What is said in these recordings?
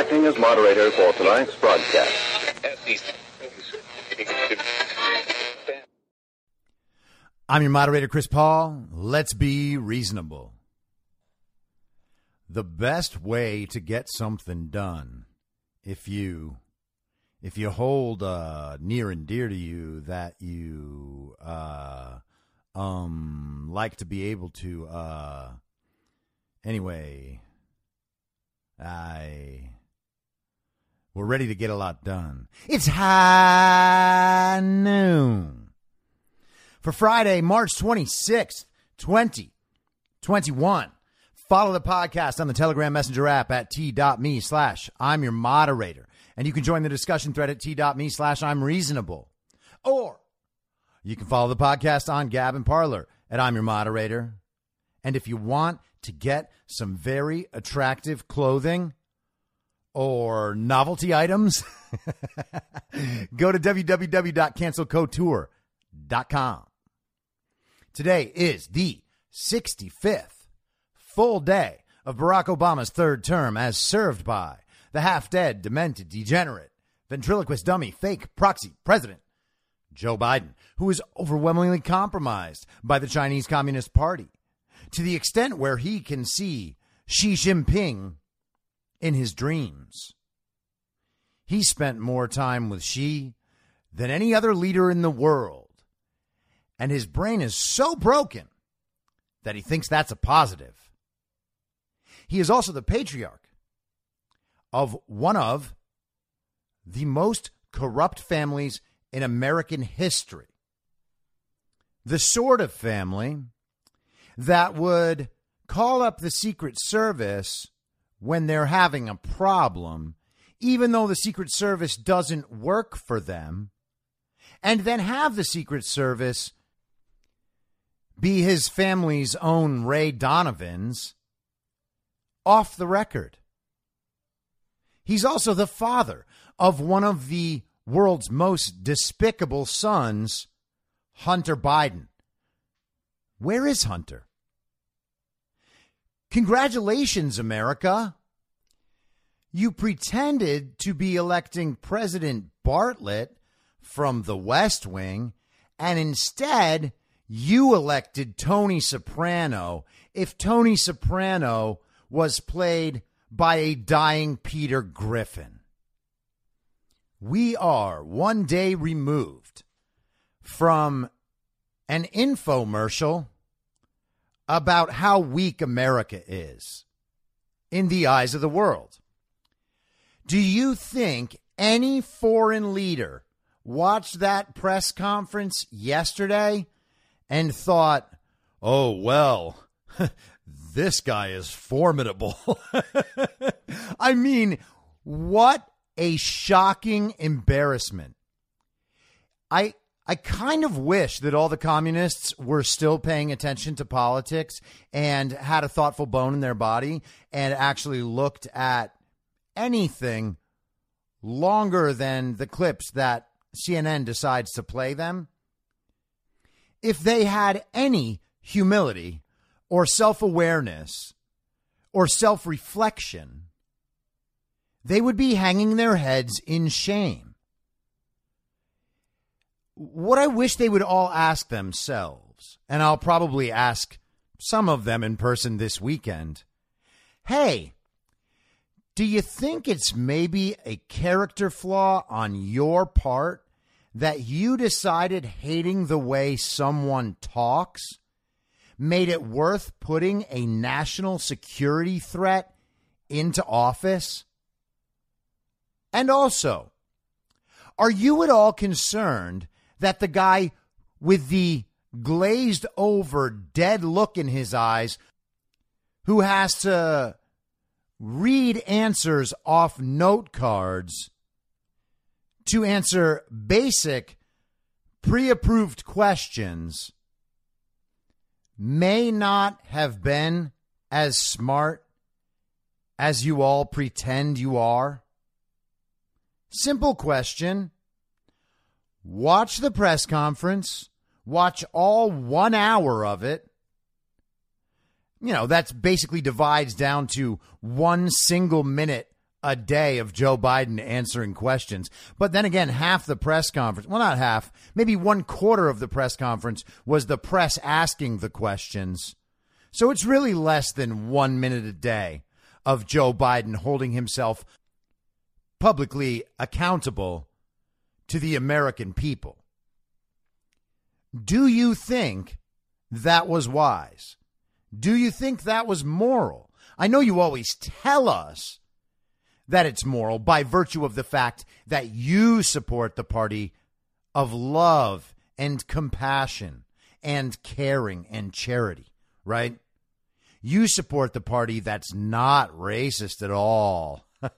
Acting as moderator for tonight's broadcast. I'm your moderator, Chris Paul. Let's be reasonable. The best way to get something done, if you if you hold uh, near and dear to you that you uh, um like to be able to uh, anyway, I we're ready to get a lot done. It's high noon for Friday, March 26th, 2021. Follow the podcast on the Telegram Messenger app at t.me slash I'm your moderator. And you can join the discussion thread at t.me slash I'm reasonable. Or you can follow the podcast on Gab and Parler at I'm your moderator. And if you want to get some very attractive clothing or novelty items, go to www.cancelcouture.com. Today is the 65th full day of Barack Obama's third term as served by the half dead, demented, degenerate, ventriloquist dummy, fake proxy president, Joe Biden, who is overwhelmingly compromised by the Chinese Communist Party to the extent where he can see Xi Jinping in his dreams. He spent more time with Xi than any other leader in the world and his brain is so broken that he thinks that's a positive. He is also the patriarch of one of the most corrupt families in American history. The sort of family that would call up the Secret Service when they're having a problem, even though the Secret Service doesn't work for them, and then have the Secret Service be his family's own Ray Donovan's off the record. He's also the father of one of the world's most despicable sons, Hunter Biden. Where is Hunter? Congratulations, America. You pretended to be electing President Bartlet from the West Wing, and instead you elected Tony Soprano if Tony Soprano was played by a dying Peter Griffin. We are one day removed from an infomercial about how weak America is in the eyes of the world. Do you think any foreign leader watched that press conference yesterday and thought, oh, well, this guy is formidable. I mean, what a shocking embarrassment. I I kind of wish that all the communists were still paying attention to politics and had a thoughtful bone in their body and actually looked at anything longer than the clips that CNN decides to play them if they had any humility or self awareness or self reflection, they would be hanging their heads in shame. What I wish they would all ask themselves, and I'll probably ask some of them in person this weekend hey, do you think it's maybe a character flaw on your part that you decided hating the way someone talks made it worth putting a national security threat into office? And also, are you at all concerned that the guy with the glazed over dead look in his eyes who has to read answers off note cards to answer basic pre approved questions may not have been as smart as you all pretend you are? Simple question. Watch the press conference, watch all one hour of it. You know, that's basically divides down to one single minute a day of Joe Biden answering questions. But then again, half the press conference, well, not half, maybe one quarter of the press conference was the press asking the questions. So it's really less than one minute a day of Joe Biden holding himself publicly accountable to the American people. Do you think that was wise? Do you think that was moral? I know you always tell us that it's moral by virtue of the fact that you support the party of love and compassion and caring and charity, right? You support the party that's not racist at all.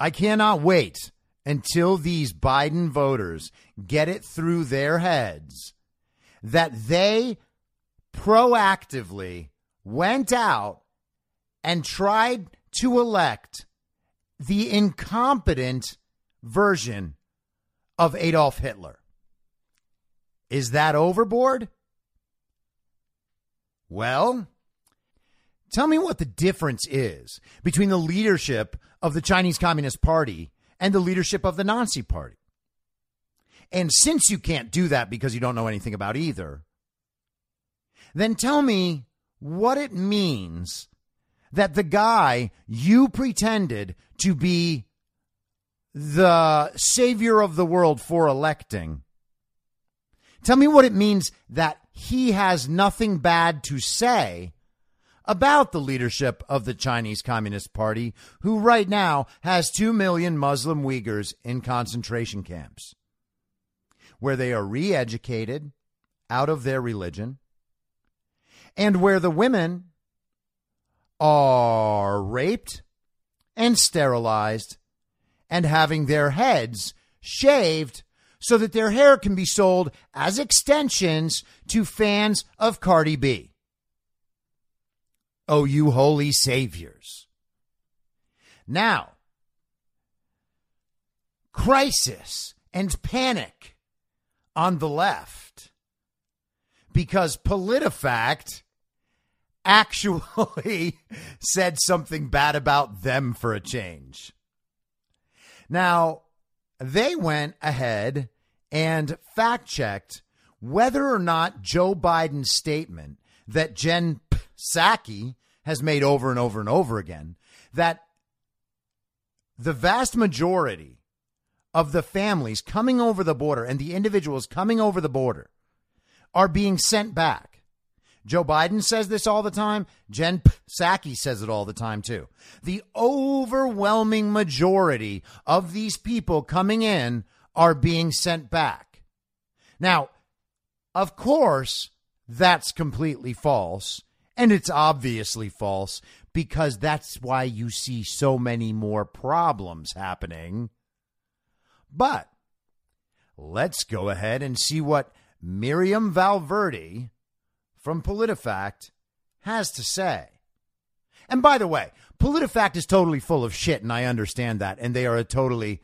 I cannot wait until these Biden voters get it through their heads that they proactively went out and tried to elect the incompetent version of Adolf Hitler. Is that overboard? Well, tell me what the difference is between the leadership of the Chinese Communist Party and the leadership of the Nazi Party. And since you can't do that because you don't know anything about either, then tell me what it means that the guy you pretended to be the savior of the world for electing, tell me what it means that he has nothing bad to say about the leadership of the Chinese Communist Party, who right now has 2 million Muslim Uyghurs in concentration camps, where they are re educated out of their religion, and where the women are raped and sterilized and having their heads shaved so that their hair can be sold as extensions to fans of Cardi B. Oh, you holy saviors. Now, crisis and panic on the left because PolitiFact actually said something bad about them for a change. Now, they went ahead and fact checked whether or not Joe Biden's statement that Jen Psaki has made over and over and over again that the vast majority of the families coming over the border and the individuals coming over the border are being sent back. Joe Biden says this all the time. Jen Psaki says it all the time, too. The overwhelming majority of these people coming in are being sent back. Now, of course, that's completely false. And it's obviously false because that's why you see so many more problems happening. But let's go ahead and see what Miriam Valverde from PolitiFact has to say. And by the way, PolitiFact is totally full of shit, and I understand that. And they are a totally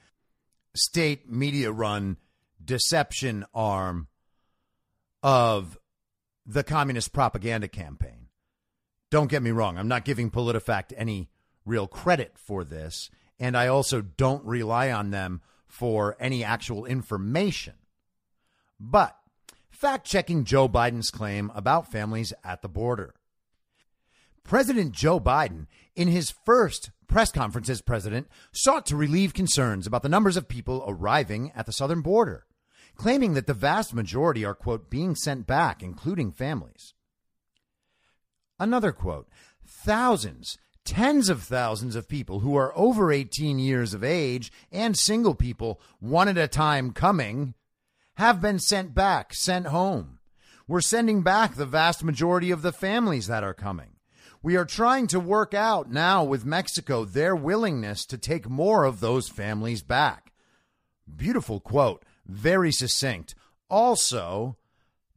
state media run deception arm of the communist propaganda campaign. Don't get me wrong, I'm not giving PolitiFact any real credit for this, and I also don't rely on them for any actual information. But fact checking Joe Biden's claim about families at the border. President Joe Biden, in his first press conference as president, sought to relieve concerns about the numbers of people arriving at the southern border, claiming that the vast majority are, quote, being sent back, including families. Another quote thousands, tens of thousands of people who are over 18 years of age and single people, one at a time coming, have been sent back, sent home. We're sending back the vast majority of the families that are coming. We are trying to work out now with Mexico their willingness to take more of those families back. Beautiful quote, very succinct. Also,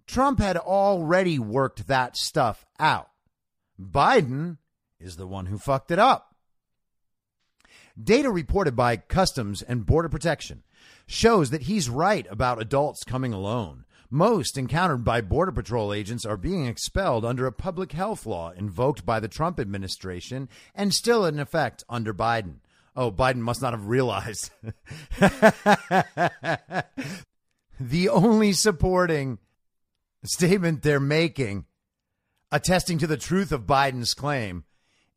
Trump had already worked that stuff out. Biden is the one who fucked it up. Data reported by Customs and Border Protection shows that he's right about adults coming alone. Most encountered by Border Patrol agents are being expelled under a public health law invoked by the Trump administration and still in effect under Biden. Oh, Biden must not have realized. the only supporting statement they're making, attesting to the truth of Biden's claim,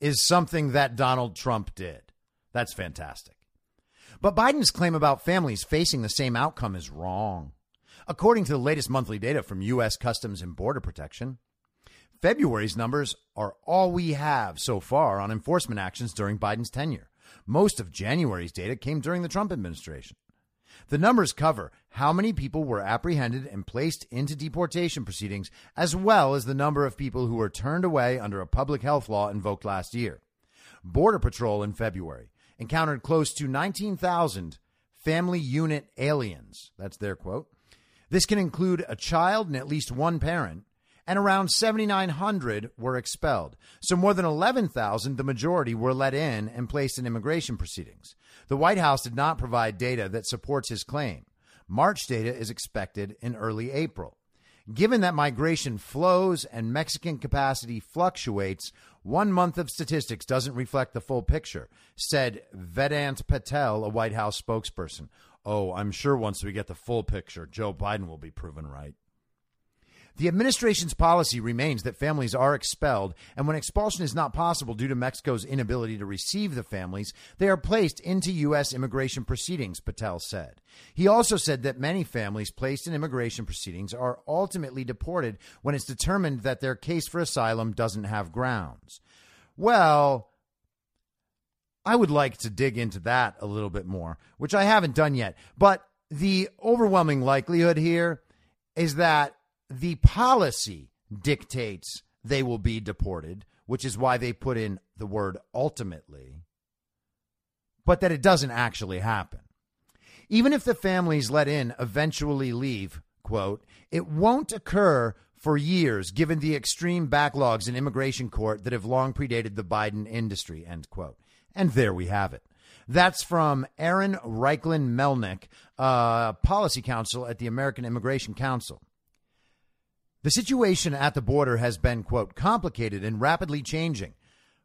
is something that Donald Trump did. That's fantastic. But Biden's claim about families facing the same outcome is wrong. According to the latest monthly data from U.S. Customs and Border Protection, February's numbers are all we have so far on enforcement actions during Biden's tenure. Most of January's data came during the Trump administration. The numbers cover how many people were apprehended and placed into deportation proceedings, as well as the number of people who were turned away under a public health law invoked last year. Border Patrol in February encountered close to 19,000 family unit aliens. That's their quote. This can include a child and at least one parent, and around 7,900 were expelled. So more than 11,000, the majority, were let in and placed in immigration proceedings. The White House did not provide data that supports his claim. March data is expected in early April. Given that migration flows and Mexican capacity fluctuates, one month of statistics doesn't reflect the full picture, said Vedant Patel, a White House spokesperson. Oh, I'm sure once we get the full picture, Joe Biden will be proven right. The administration's policy remains that families are expelled, and when expulsion is not possible due to Mexico's inability to receive the families, they are placed into U.S. immigration proceedings, Patel said. He also said that many families placed in immigration proceedings are ultimately deported when it's determined that their case for asylum doesn't have grounds. Well, I would like to dig into that a little bit more, which I haven't done yet. But the overwhelming likelihood here is that the policy dictates they will be deported, which is why they put in the word ultimately, but that it doesn't actually happen. Even if the families let in eventually leave, quote, it won't occur for years given the extreme backlogs in immigration court that have long predated the Biden industry, end quote. And there we have it. That's from Aaron Reichlin Melnick, uh, policy counsel at the American Immigration Council. The situation at the border has been, quote, complicated and rapidly changing,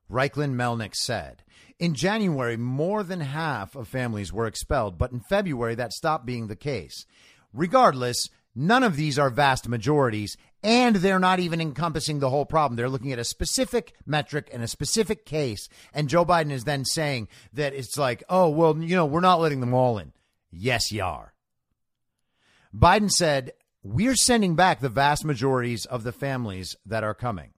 Reichlin Melnick said. In January, more than half of families were expelled, but in February, that stopped being the case. Regardless, none of these are vast majorities, and they're not even encompassing the whole problem. They're looking at a specific metric and a specific case, and Joe Biden is then saying that it's like, oh, well, you know, we're not letting them all in. Yes, you are. Biden said we're sending back the vast majorities of the families that are coming.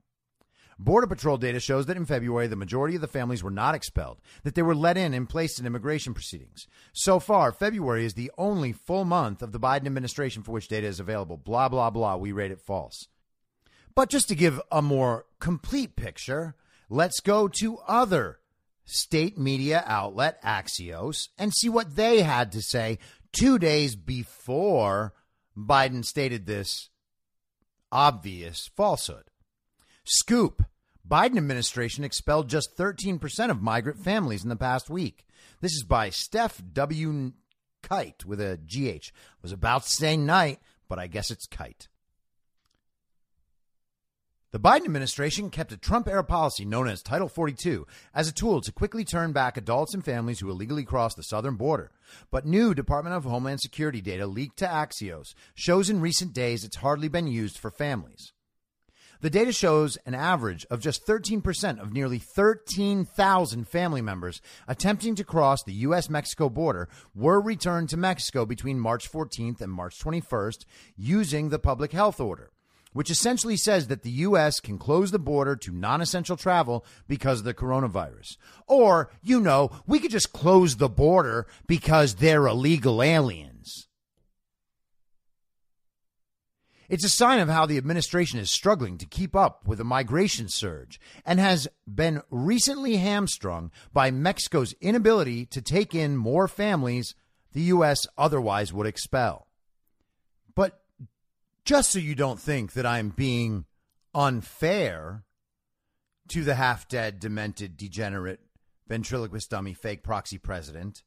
Border Patrol data shows that in February, the majority of the families were not expelled, that they were let in and placed in immigration proceedings. So far, February is the only full month of the Biden administration for which data is available. Blah, blah, blah. We rate it false. But just to give a more complete picture, let's go to other state media outlet Axios and see what they had to say two days before Biden stated this obvious falsehood. Scoop Biden administration expelled just 13% of migrant families in the past week. This is by Stef W. Kight with a GH. Was about to say night, but I guess it's kite. The Biden administration kept a Trump era policy known as Title 42 as a tool to quickly turn back adults and families who illegally crossed the southern border. But new Department of Homeland Security data leaked to Axios shows in recent days it's hardly been used for families. The data shows an average of just 13% of nearly 13,000 family members attempting to cross the U.S. Mexico border were returned to Mexico between March 14th and March 21st using the public health order which essentially says that the U.S. can close the border to non essential travel because of the coronavirus. Or, you know, we could just close the border because they're illegal aliens. It's a sign of how the administration is struggling to keep up with a migration surge and has been recently hamstrung by Mexico's inability to take in more families the U.S. otherwise would expel. Just so you don't think that I'm being unfair to the half dead, demented, degenerate, ventriloquist dummy, fake proxy president,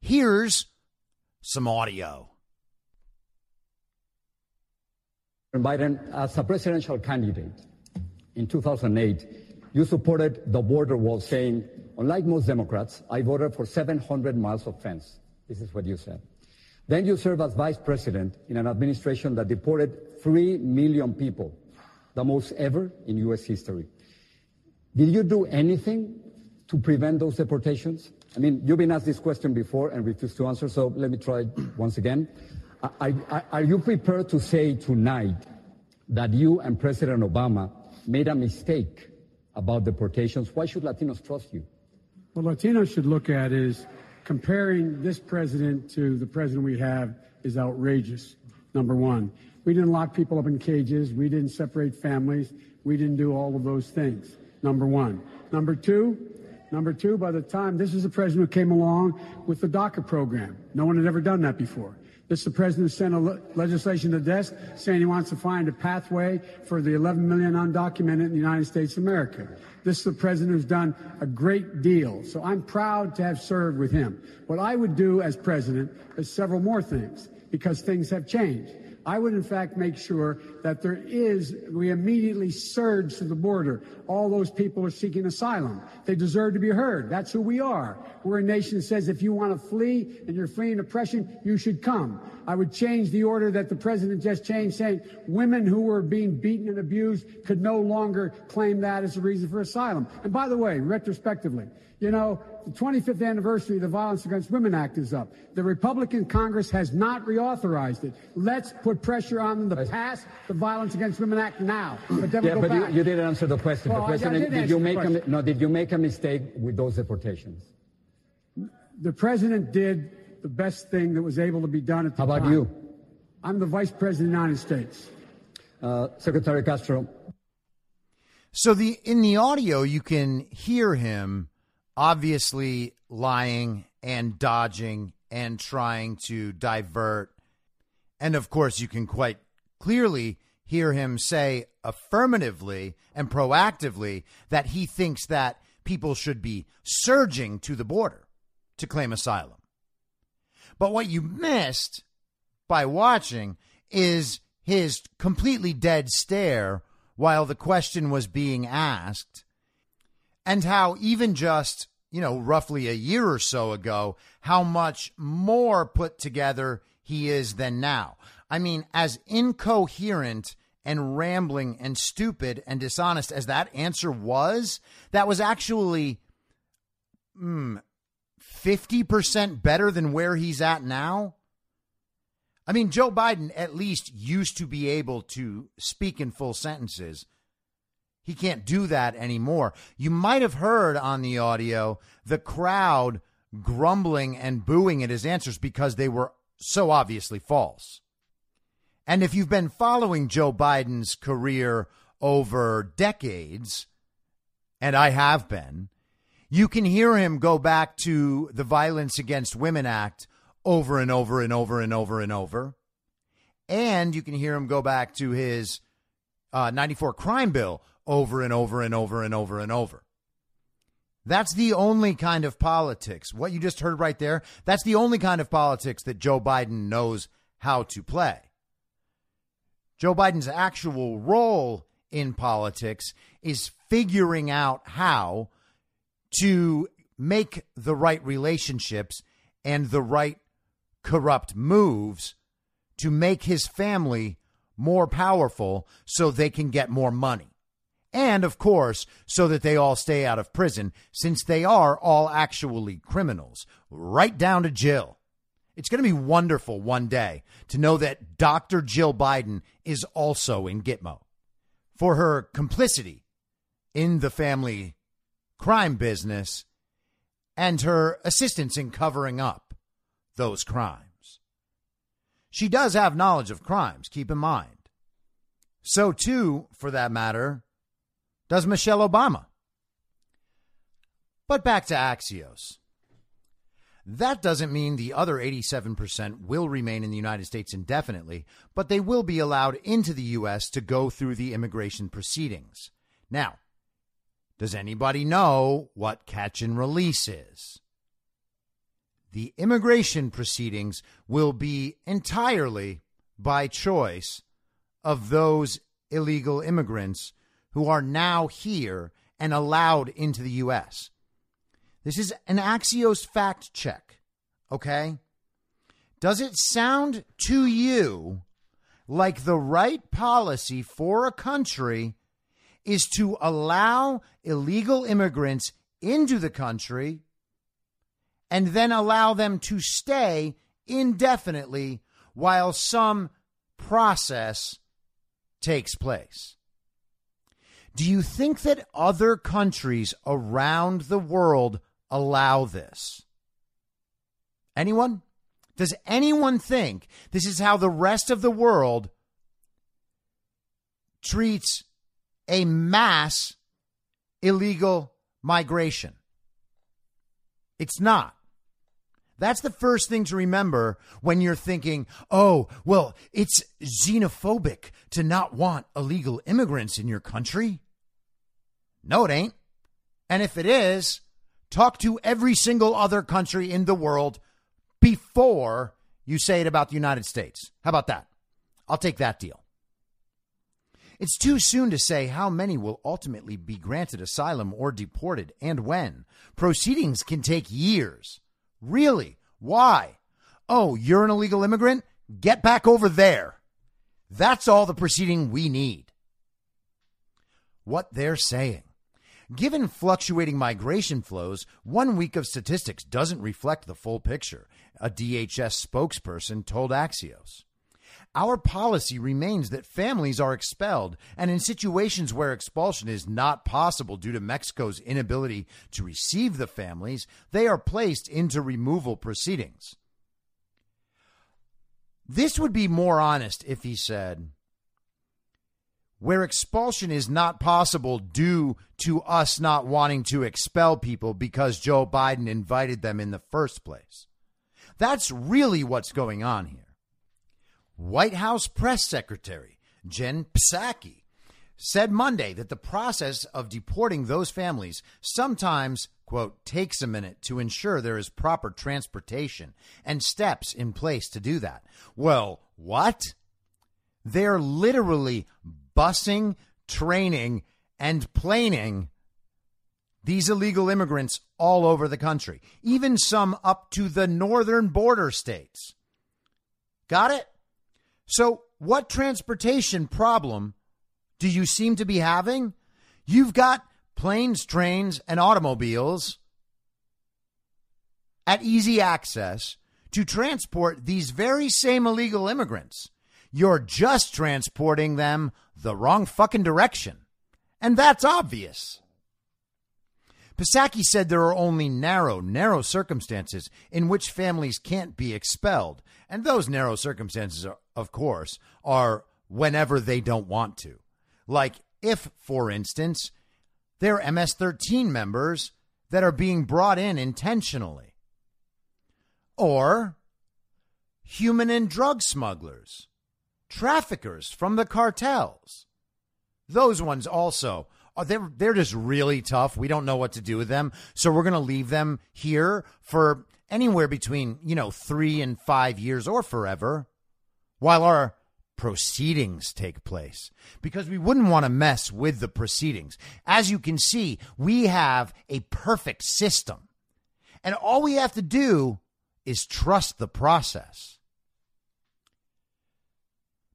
here's some audio. Biden, as a presidential candidate in 2008, you supported the border wall, saying, unlike most Democrats, I voted for 700 miles of fence. This is what you said. Then you serve as vice president in an administration that deported 3 million people, the most ever in U.S. history. Did you do anything to prevent those deportations? I mean, you've been asked this question before and refused to answer, so let me try once again. Are, are, are you prepared to say tonight that you and President Obama made a mistake about deportations? Why should Latinos trust you? What Latinos should look at is comparing this president to the president we have is outrageous, number one. We didn't lock people up in cages. We didn't separate families. We didn't do all of those things, number one. Number two, number two, by the time this is the president who came along with the DACA program. No one had ever done that before. This is the president who sent a le- legislation to the desk saying he wants to find a pathway for the 11 million undocumented in the United States of America. This is the president who's done a great deal. So I'm proud to have served with him. What I would do as president is several more things because things have changed. I would, in fact, make sure that there is, we immediately surge to the border. All those people are seeking asylum. They deserve to be heard. That's who we are. We're a nation that says if you want to flee and you're fleeing oppression, you should come. I would change the order that the president just changed, saying women who were being beaten and abused could no longer claim that as a reason for asylum. And by the way, retrospectively, you know, the 25th anniversary of the Violence Against Women Act is up. The Republican Congress has not reauthorized it. Let's put pressure on them to pass the Violence Against Women Act now. But then yeah, but you, you, didn't answer the question. Well, the I- I president, did did you make a, no? Did you make a mistake with those deportations? the president did the best thing that was able to be done at the How about time. you, I'm the vice president of the United States. uh, Secretary Castro? So the in the audio you can hear him obviously lying and dodging and trying to divert. And of course you can quite clearly hear him say affirmatively and proactively that he thinks that people should be surging to the border to claim asylum. But what you missed by watching is his completely dead stare while the question was being asked, and how even just, you know, roughly a year or so ago, how much more put together he is than now. I mean, as incoherent and rambling and stupid and dishonest as that answer was, that was actually mm, 50% better than where he's at now. I mean, Joe Biden at least used to be able to speak in full sentences. He can't do that anymore. You might have heard on the audio the crowd grumbling and booing at his answers because they were so obviously false. And if you've been following Joe Biden's career over decades, and I have been, you can hear him go back to the Violence Against Women Act over and over and over and over and over. And you can hear him go back to his uh, 94 crime bill over and over and over and over and over. That's the only kind of politics. What you just heard right there, that's the only kind of politics that Joe Biden knows how to play. Joe Biden's actual role in politics is figuring out how to make the right relationships and the right corrupt moves to make his family more powerful so they can get more money. And of course, so that they all stay out of prison since they are all actually criminals, right down to Jill. It's going to be wonderful one day to know that Dr. Jill Biden is also in Gitmo for her complicity in the family crime business and her assistance in covering up those crimes. She does have knowledge of crimes, keep in mind. So, too, for that matter, does Michelle Obama. But back to Axios. That doesn't mean the other 87% will remain in the United States indefinitely, but they will be allowed into the U.S. to go through the immigration proceedings. Now, does anybody know what catch and release is? The immigration proceedings will be entirely by choice of those illegal immigrants who are now here and allowed into the U.S. This is an Axios fact check, okay? Does it sound to you like the right policy for a country is to allow illegal immigrants into the country and then allow them to stay indefinitely while some process takes place? Do you think that other countries around the world allow this? Anyone? Does anyone think this is how the rest of the world treats a mass illegal migration? It's not. That's the first thing to remember when you're thinking, oh, well, it's xenophobic to not want illegal immigrants in your country. No, it ain't. And if it is, talk to every single other country in the world before you say it about the United States. How about that? I'll take that deal. It's too soon to say how many will ultimately be granted asylum or deported and when. Proceedings can take years. Really? Why? Oh, you're an illegal immigrant? Get back over there. That's all the proceeding we need. What they're saying Given fluctuating migration flows, one week of statistics doesn't reflect the full picture, a DHS spokesperson told Axios. Our policy remains that families are expelled, and in situations where expulsion is not possible due to Mexico's inability to receive the families, they are placed into removal proceedings. This would be more honest if he said, where expulsion is not possible due to us not wanting to expel people because Joe Biden invited them in the first place. That's really what's going on here. White House press secretary Jen Psaki said Monday that the process of deporting those families sometimes, quote, takes a minute to ensure there is proper transportation and steps in place to do that. Well, what? They're literally busing, training, and planing these illegal immigrants all over the country, even some up to the northern border states. Got it? So, what transportation problem do you seem to be having? You've got planes, trains, and automobiles at easy access to transport these very same illegal immigrants. You're just transporting them the wrong fucking direction. And that's obvious. Psaki said there are only narrow, narrow circumstances in which families can't be expelled. And those narrow circumstances, are, of course, are whenever they don't want to. Like if, for instance, they're MS 13 members that are being brought in intentionally, or human and drug smugglers traffickers from the cartels. Those ones also Uh, they're they're just really tough. We don't know what to do with them, so we're going to leave them here for anywhere between you know three and five years or forever, while our proceedings take place because we wouldn't want to mess with the proceedings. As you can see, we have a perfect system, and all we have to do is trust the process.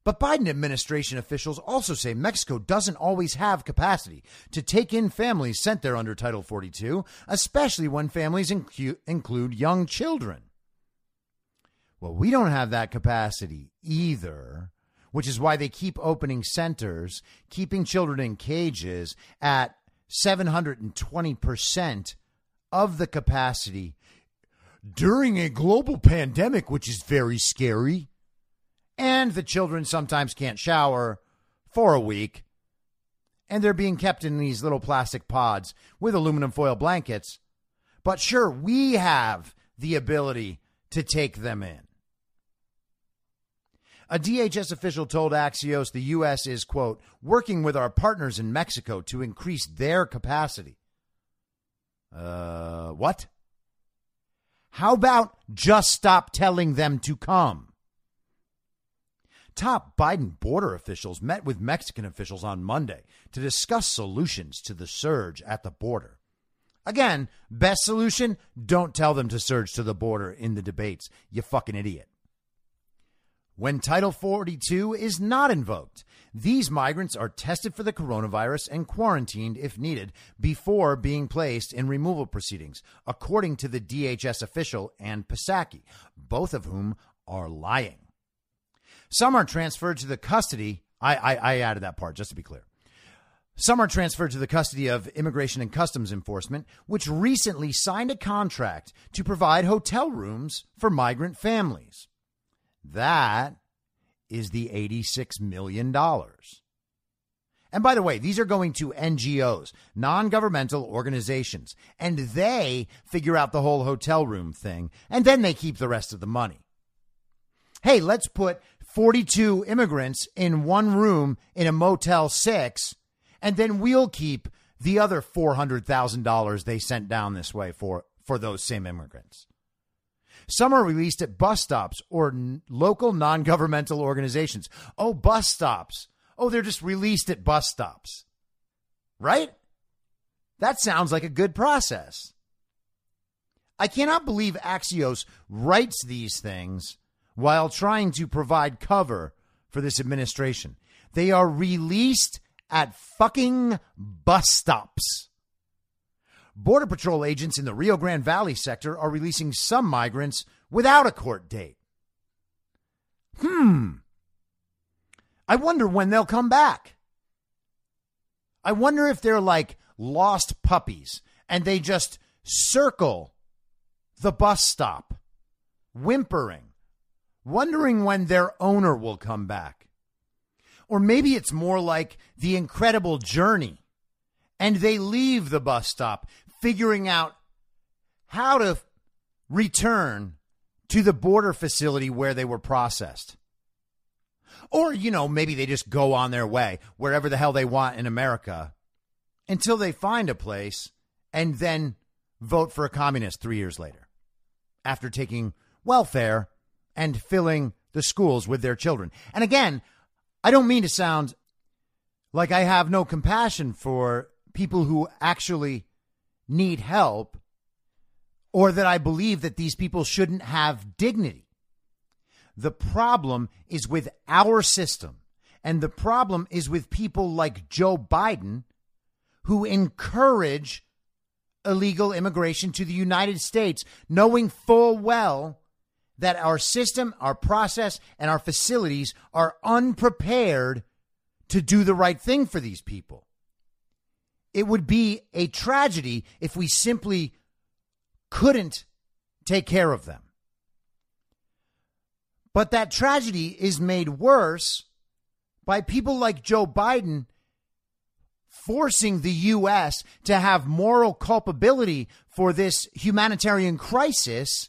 But Biden administration officials also say Mexico doesn't always have capacity to take in families sent there under Title 42, especially when families incu- include young children. Well, we don't have that capacity either, which is why they keep opening centers, keeping children in cages at 720% of the capacity during a global pandemic, which is very scary and the children sometimes can't shower for a week, and they're being kept in these little plastic pods with aluminum foil blankets. But sure, we have the ability to take them in. A DHS official told Axios the U.S. is, quote, working with our partners in Mexico to increase their capacity. Uh, what? How about just stop telling them to come? Top Biden border officials met with Mexican officials on Monday to discuss solutions to the surge at the border. Again, best solution don't tell them to surge to the border in the debates, you fucking idiot. When Title 42 is not invoked, these migrants are tested for the coronavirus and quarantined if needed before being placed in removal proceedings, according to the DHS official and Psaki, both of whom are lying. Some are transferred to the custody. I, I, I added that part just to be clear. Some are transferred to the custody of Immigration and Customs Enforcement, which recently signed a contract to provide hotel rooms for migrant families. That is the $86 million. And by the way, these are going to NGOs, non governmental organizations, and they figure out the whole hotel room thing, and then they keep the rest of the money. Hey, let's put 42 immigrants in one room in a Motel 6, and then we'll keep the other $400,000 they sent down this way for, for those same immigrants. Some are released at bus stops or n- local non governmental organizations. Oh, bus stops. Oh, they're just released at bus stops. Right? That sounds like a good process. I cannot believe Axios writes these things while trying to provide cover for this administration. They are released at fucking bus stops. Border Patrol agents in the Rio Grande Valley sector are releasing some migrants without a court date. Hmm. I wonder when they'll come back. I wonder if they're like lost puppies and they just circle the bus stop, whimpering, wondering when their owner will come back. Or maybe it's more like the incredible journey and they leave the bus stop figuring out how to return to the border facility where they were processed. Or, you know, maybe they just go on their way wherever the hell they want in America until they find a place and then vote for a communist three years later after taking welfare and filling the schools with their children. And again, I don't mean to sound like I have no compassion for people who actually need help or that I believe that these people shouldn't have dignity. The problem is with our system. And the problem is with people like Joe Biden who encourage illegal immigration to the United States, knowing full well that our system, our process, and our facilities are unprepared to do the right thing for these people. It would be a tragedy if we simply couldn't take care of them. But that tragedy is made worse by people like Joe Biden forcing the U.S. to have moral culpability for this humanitarian crisis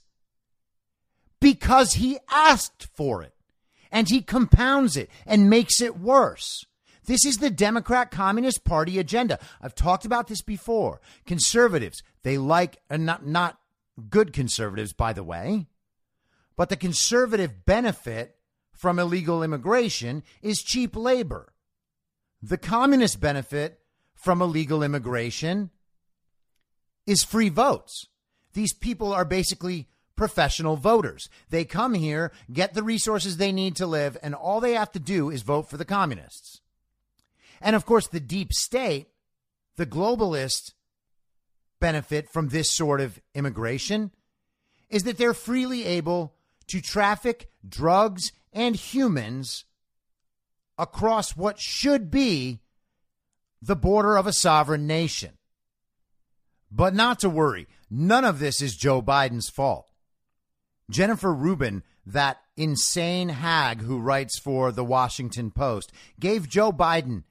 because he asked for it. And he compounds it and makes it worse. This is the Democrat Communist Party agenda. I've talked about this before. Conservatives, they like, and not, not good conservatives, by the way, but the conservative benefit from illegal immigration is cheap labor. The communist benefit from illegal immigration is free votes. These people are basically professional voters. They come here, get the resources they need to live, and all they have to do is vote for the communists. And of course, the deep state, the globalists, benefit from this sort of immigration is that they're freely able to traffic drugs and humans across what should be the border of a sovereign nation. But not to worry, none of this is Joe Biden's fault. Jennifer Rubin, that insane hag who writes for the Washington Post, gave Joe Biden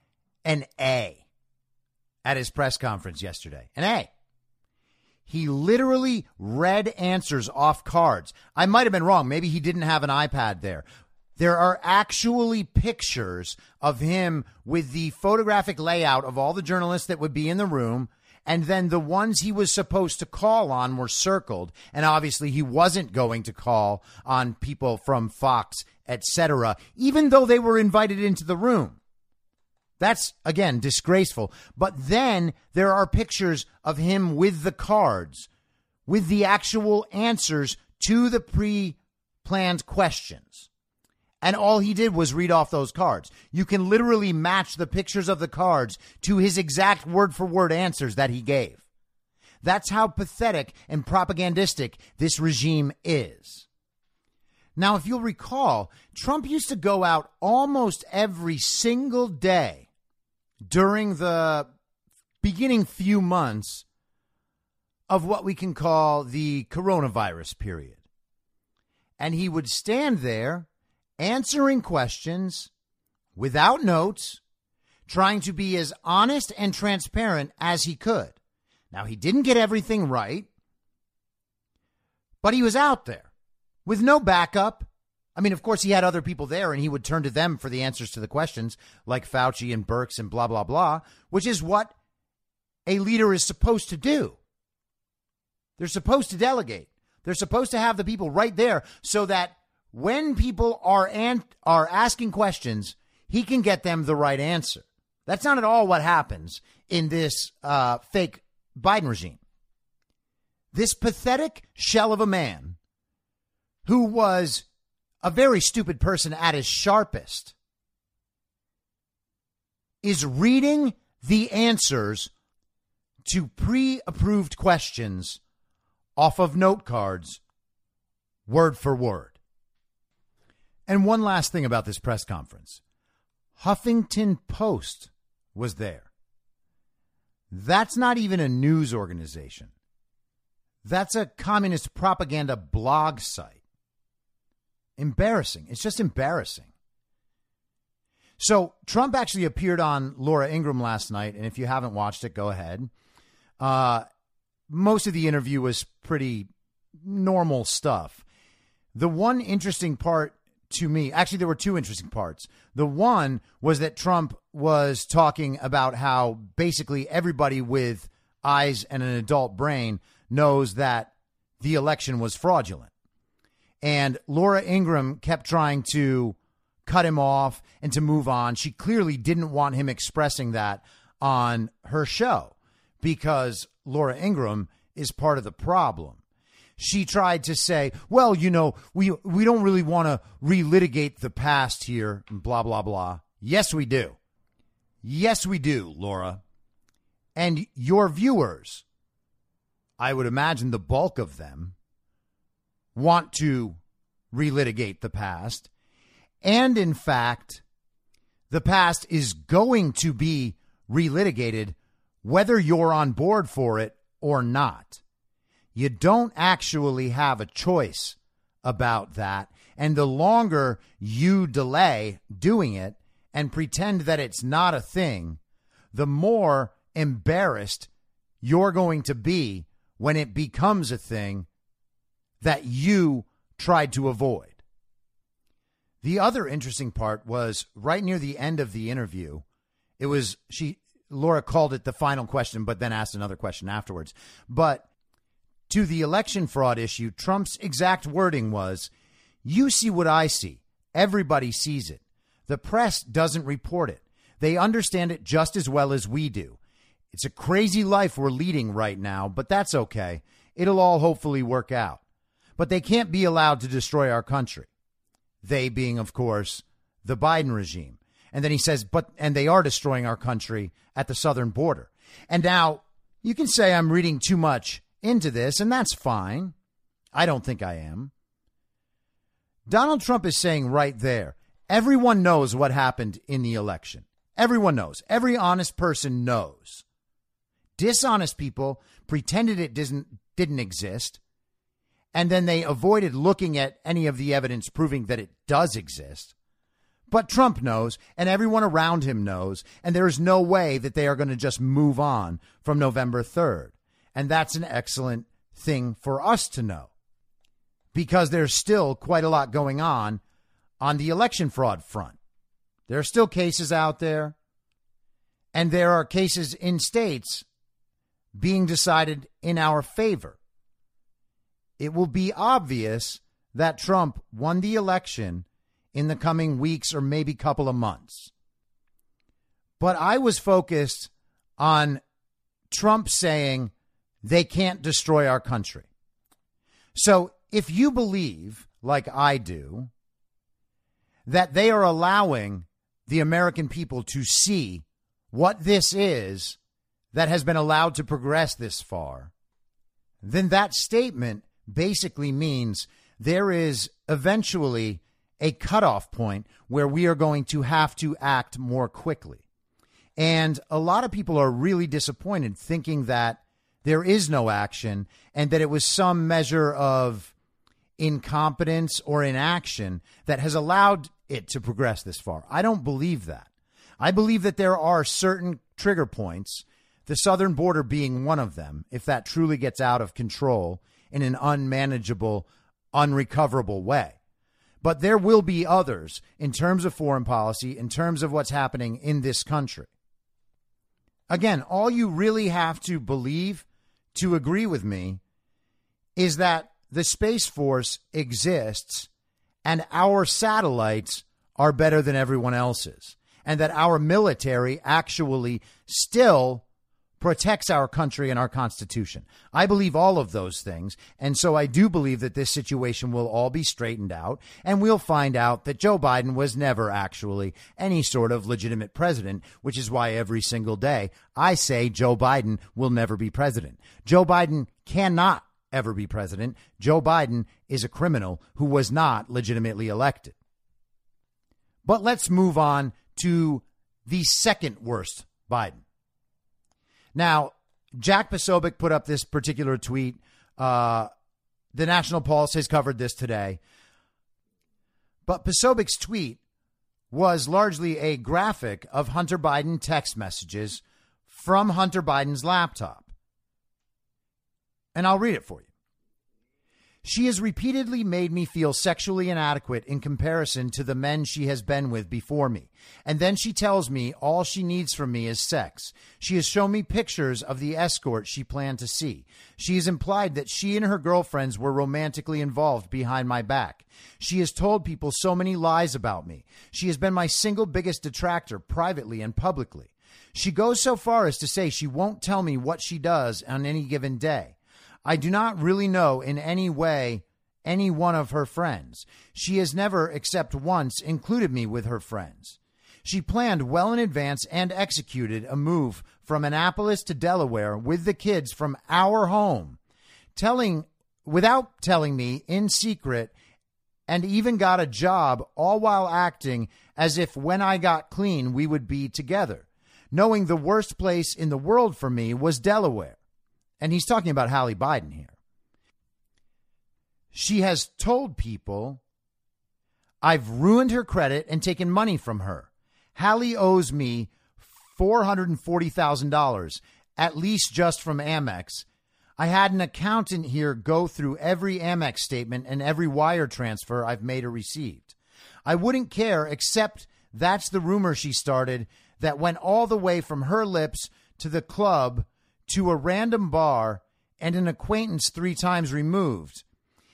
an A at his press conference yesterday. An A. He literally read answers off cards. I might have been wrong. Maybe he didn't have an iPad there. There are actually pictures of him with the photographic layout of all the journalists that would be in the room. And then the ones he was supposed to call on were circled. And obviously he wasn't going to call on people from Fox, etc., even though they were invited into the room. That's again disgraceful. But then there are pictures of him with the cards, with the actual answers to the pre planned questions. And all he did was read off those cards. You can literally match the pictures of the cards to his exact word for word answers that he gave. That's how pathetic and propagandistic this regime is. Now, if you'll recall, Trump used to go out almost every single day during the beginning few months of what we can call the coronavirus period. And he would stand there answering questions without notes, trying to be as honest and transparent as he could. Now, he didn't get everything right, but he was out there with no backup I mean, of course, he had other people there and he would turn to them for the answers to the questions, like Fauci and Birx and blah, blah, blah, which is what a leader is supposed to do. They're supposed to delegate. They're supposed to have the people right there so that when people are and are asking questions, he can get them the right answer. That's not at all what happens in this uh, fake Biden regime. This pathetic shell of a man who was a very stupid person at his sharpest is reading the answers to pre approved questions off of note cards, word for word. And one last thing about this press conference Huffington Post was there. That's not even a news organization. That's a communist propaganda blog site. Embarrassing. It's just embarrassing. So Trump actually appeared on Laura Ingraham last night, and if you haven't watched it, go ahead. Uh, most of the interview was pretty normal stuff. The one interesting part to me, actually, there were two interesting parts. The one was that Trump was talking about how basically everybody with eyes and an adult brain knows that the election was fraudulent. And Laura Ingraham kept trying to cut him off and to move on. She clearly didn't want him expressing that on her show because Laura Ingraham is part of the problem. She tried to say, well, you know, we we don't really want to relitigate the past here, blah blah blah. Yes, we do. Yes, we do, Laura. And your viewers, I would imagine the bulk of them want to relitigate the past. And in fact, the past is going to be relitigated whether you're on board for it or not. You don't actually have a choice about that. And the longer you delay doing it and pretend that it's not a thing, the more embarrassed you're going to be when it becomes a thing that you tried to avoid. The other interesting part was right near the end of the interview. It was she Laura called it the final question, but then asked another question afterwards. But to the election fraud issue, Trump's exact wording was You see what I see. Everybody sees it. The press doesn't report it. They understand it just as well as we do. It's a crazy life we're leading right now, but that's okay. It'll all hopefully work out but they can't be allowed to destroy our country. They being, of course, the Biden regime. And then he says, but, and they are destroying our country at the southern border. And now you can say I'm reading too much into this, and that's fine. I don't think I am. Donald Trump is saying right there everyone knows what happened in the election. Everyone knows. Every honest person knows. Dishonest people pretended it didn't, didn't exist and then they avoided looking at any of the evidence proving that it does exist. But Trump knows, and everyone around him knows, and there is no way that they are going to just move on from November 3rd. And that's an excellent thing for us to know because there's still quite a lot going on on the election fraud front. There are still cases out there, and there are cases in states being decided in our favor. It will be obvious that Trump won the election in the coming weeks or maybe couple of months. But I was focused on Trump saying they can't destroy our country. So if you believe, like I do, that they are allowing the American people to see what this is that has been allowed to progress this far, then that statement basically means there is eventually a cutoff point where we are going to have to act more quickly. And a lot of people are really disappointed thinking that there is no action and that it was some measure of incompetence or inaction that has allowed it to progress this far. I don't believe that. I believe that there are certain trigger points, the southern border being one of them, if that truly gets out of control in an unmanageable, unrecoverable way. But there will be others in terms of foreign policy, in terms of what's happening in this country. Again, all you really have to believe to agree with me is that the Space Force exists and our satellites are better than everyone else's, and that our military actually still protects our country and our Constitution. I believe all of those things. And so I do believe that this situation will all be straightened out. And we'll find out that Joe Biden was never actually any sort of legitimate president, which is why every single day I say Joe Biden will never be president. Joe Biden cannot ever be president. Joe Biden is a criminal who was not legitimately elected. But let's move on to the second worst Biden. Now, Jack Posobiec put up this particular tweet. Uh, the National Pulse has covered this today. But Posobiec's tweet was largely a graphic of Hunter Biden text messages from Hunter Biden's laptop. And I'll read it for you. She has repeatedly made me feel sexually inadequate in comparison to the men she has been with before me. And then she tells me all she needs from me is sex. She has shown me pictures of the escort she planned to see. She has implied that she and her girlfriends were romantically involved behind my back. She has told people so many lies about me. She has been my single biggest detractor privately and publicly. She goes so far as to say she won't tell me what she does on any given day. I do not really know in any way any one of her friends. She has never, except once, included me with her friends. She planned well in advance and executed a move from Annapolis to Delaware with the kids from our home, telling without telling me in secret and even got a job all while acting as if when I got clean we would be together, knowing the worst place in the world for me was Delaware. And he's talking about Hallie Biden here. She has told people, I've ruined her credit and taken money from her. Hallie owes me $440,000, at least just from Amex. I had an accountant here go through every Amex statement and every wire transfer I've made or received. I wouldn't care, except that's the rumor she started that went all the way from her lips to the club to a random bar and an acquaintance three times removed.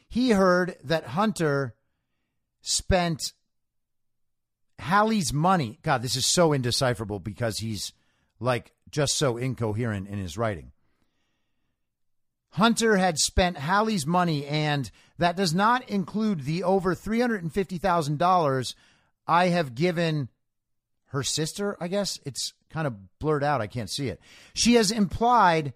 He heard that Hunter spent Hallie's money. God, this is so indecipherable because he's like just so incoherent in his writing. Hunter had spent Hallie's money, and that does not include the over $350,000 I have given her sister, I guess. It's kind of blurred out. I can't see it. She has implied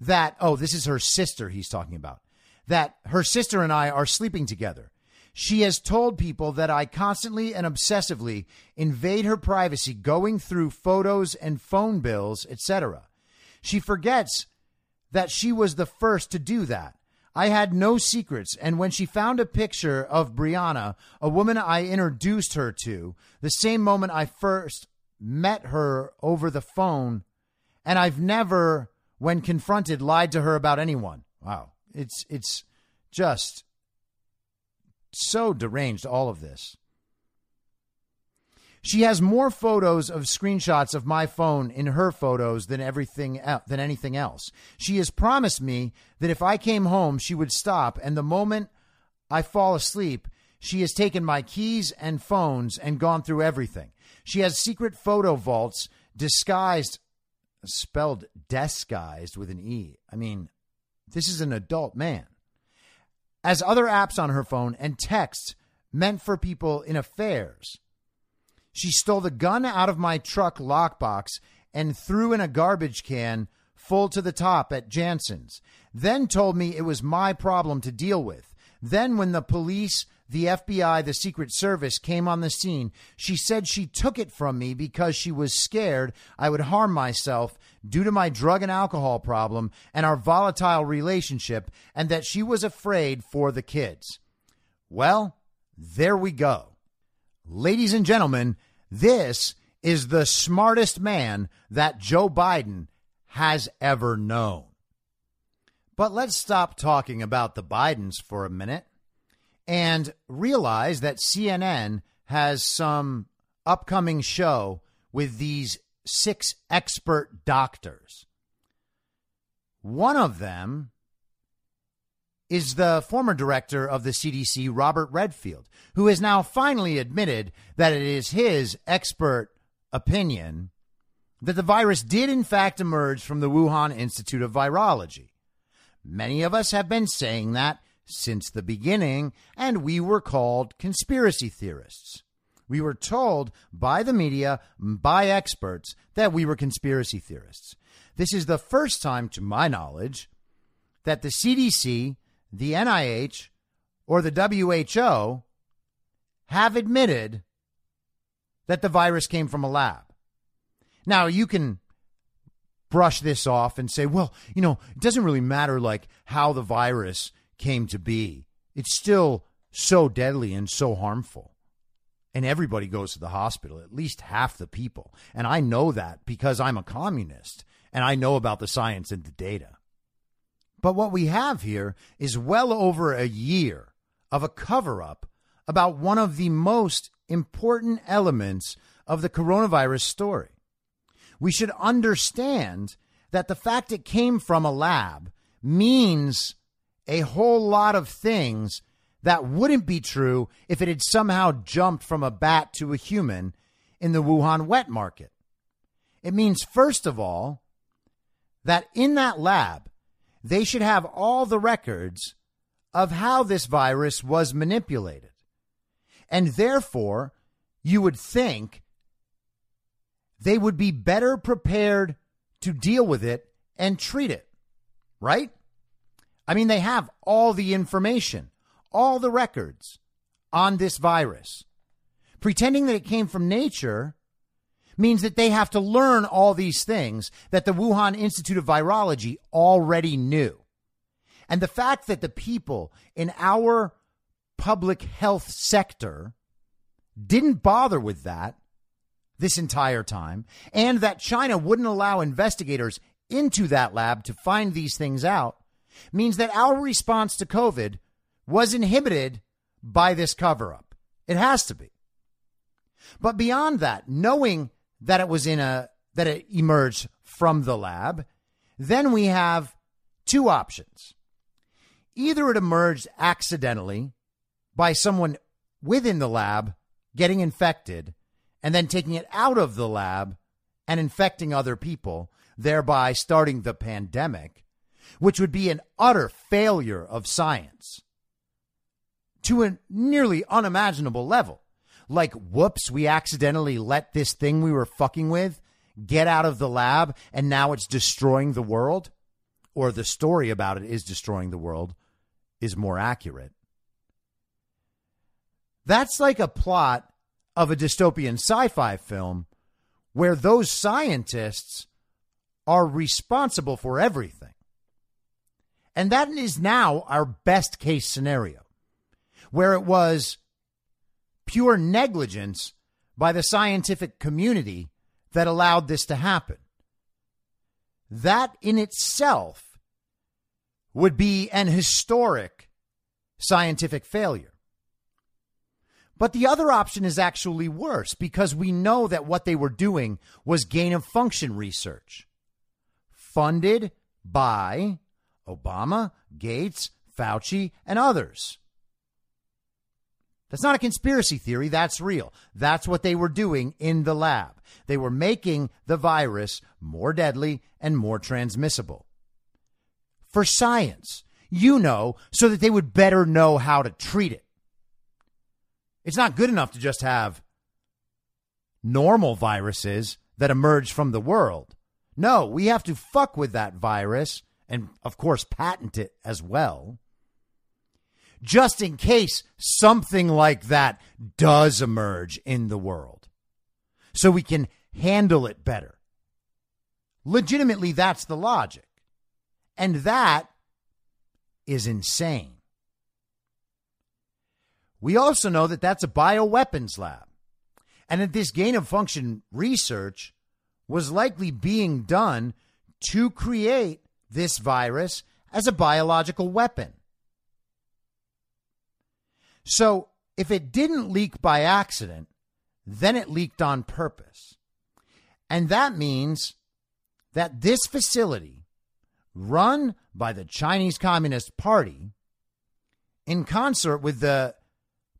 that, oh, this is her sister he's talking about, that her sister and I are sleeping together. She has told people that I constantly and obsessively invade her privacy, going through photos and phone bills, etc. She forgets that she was the first to do that. I had no secrets, and when she found a picture of Brianna, a woman I introduced her to, the same moment I first met her over the phone, and I've never when confronted, lied to her about anyone. Wow. It's, it's just so deranged, all of this. She has more photos of screenshots of my phone in her photos than everything than anything else. She has promised me that if I came home, she would stop, and the moment I fall asleep, she has taken my keys and phones and gone through everything. She has secret photo vaults disguised spelled disguised with an e. I mean, this is an adult man. As other apps on her phone and texts meant for people in affairs. She stole the gun out of my truck lockbox and threw in a garbage can full to the top at Janssen's. Then told me it was my problem to deal with. Then, when the police, the FBI, the Secret Service came on the scene, she said she took it from me because she was scared I would harm myself due to my drug and alcohol problem and our volatile relationship, and that she was afraid for the kids. Well, there we go. Ladies and gentlemen, this is the smartest man that Joe Biden has ever known. But let's stop talking about the Bidens for a minute and realize that CNN has some upcoming show with these six expert doctors. One of them is the former director of the CDC, Robert Redfield, who has now finally admitted that it is his expert opinion that the virus did in fact emerge from the Wuhan Institute of Virology. Many of us have been saying that since the beginning, and we were called conspiracy theorists. We were told by the media, by experts, that we were conspiracy theorists. This is the first time, to my knowledge, that the CDC the NIH or the WHO have admitted that the virus came from a lab. Now, you can brush this off and say, well, you know, it doesn't really matter like how the virus came to be. It's still so deadly and so harmful. And everybody goes to the hospital, at least half the people. And I know that because I'm a communist and I know about the science and the data. But what we have here is well over a year of a cover up about one of the most important elements of the coronavirus story. We should understand that the fact it came from a lab means a whole lot of things that wouldn't be true if it had somehow jumped from a bat to a human in the Wuhan wet market. It means, first of all, that in that lab, they should have all the records of how this virus was manipulated. And therefore, you would think they would be better prepared to deal with it and treat it, right? I mean, they have all the information, all the records on this virus. Pretending that it came from nature means that they have to learn all these things that the Wuhan Institute of Virology already knew. And the fact that the people in our public health sector didn't bother with that this entire time, and that China wouldn't allow investigators into that lab to find these things out, means that our response to COVID was inhibited by this cover up. It has to be. But beyond that, knowing that it was in a that it emerged from the lab, then we have two options. Either it emerged accidentally by someone within the lab getting infected and then taking it out of the lab and infecting other people, thereby starting the pandemic, which would be an utter failure of science to a nearly unimaginable level like, whoops, we accidentally let this thing we were fucking with get out of the lab and now it's destroying the world, or the story about it is destroying the world, is more accurate. That's like a plot of a dystopian sci fi film where those scientists are responsible for everything. And that is now our best case scenario, where it was pure negligence by the scientific community that allowed this to happen. that in itself would be an historic scientific failure. But the other option is actually worse because we know that what they were doing was gain of function research funded by Obama, Gates, Fauci, and others. That's not a conspiracy theory. That's real. That's what they were doing in the lab. They were making the virus more deadly and more transmissible. For science, you know, so that they would better know how to treat it. It's not good enough to just have normal viruses that emerge from the world. No, we have to fuck with that virus and, of course, patent it as well just in case something like that does emerge in the world so we can handle it better. Legitimately, that's the logic. And that is insane. We also know that that's a bioweapons lab and that this gain of function research was likely being done to create this virus as a biological weapon. So if it didn't leak by accident, then it leaked on purpose. And that means that this facility, run by the Chinese Communist Party, in concert with the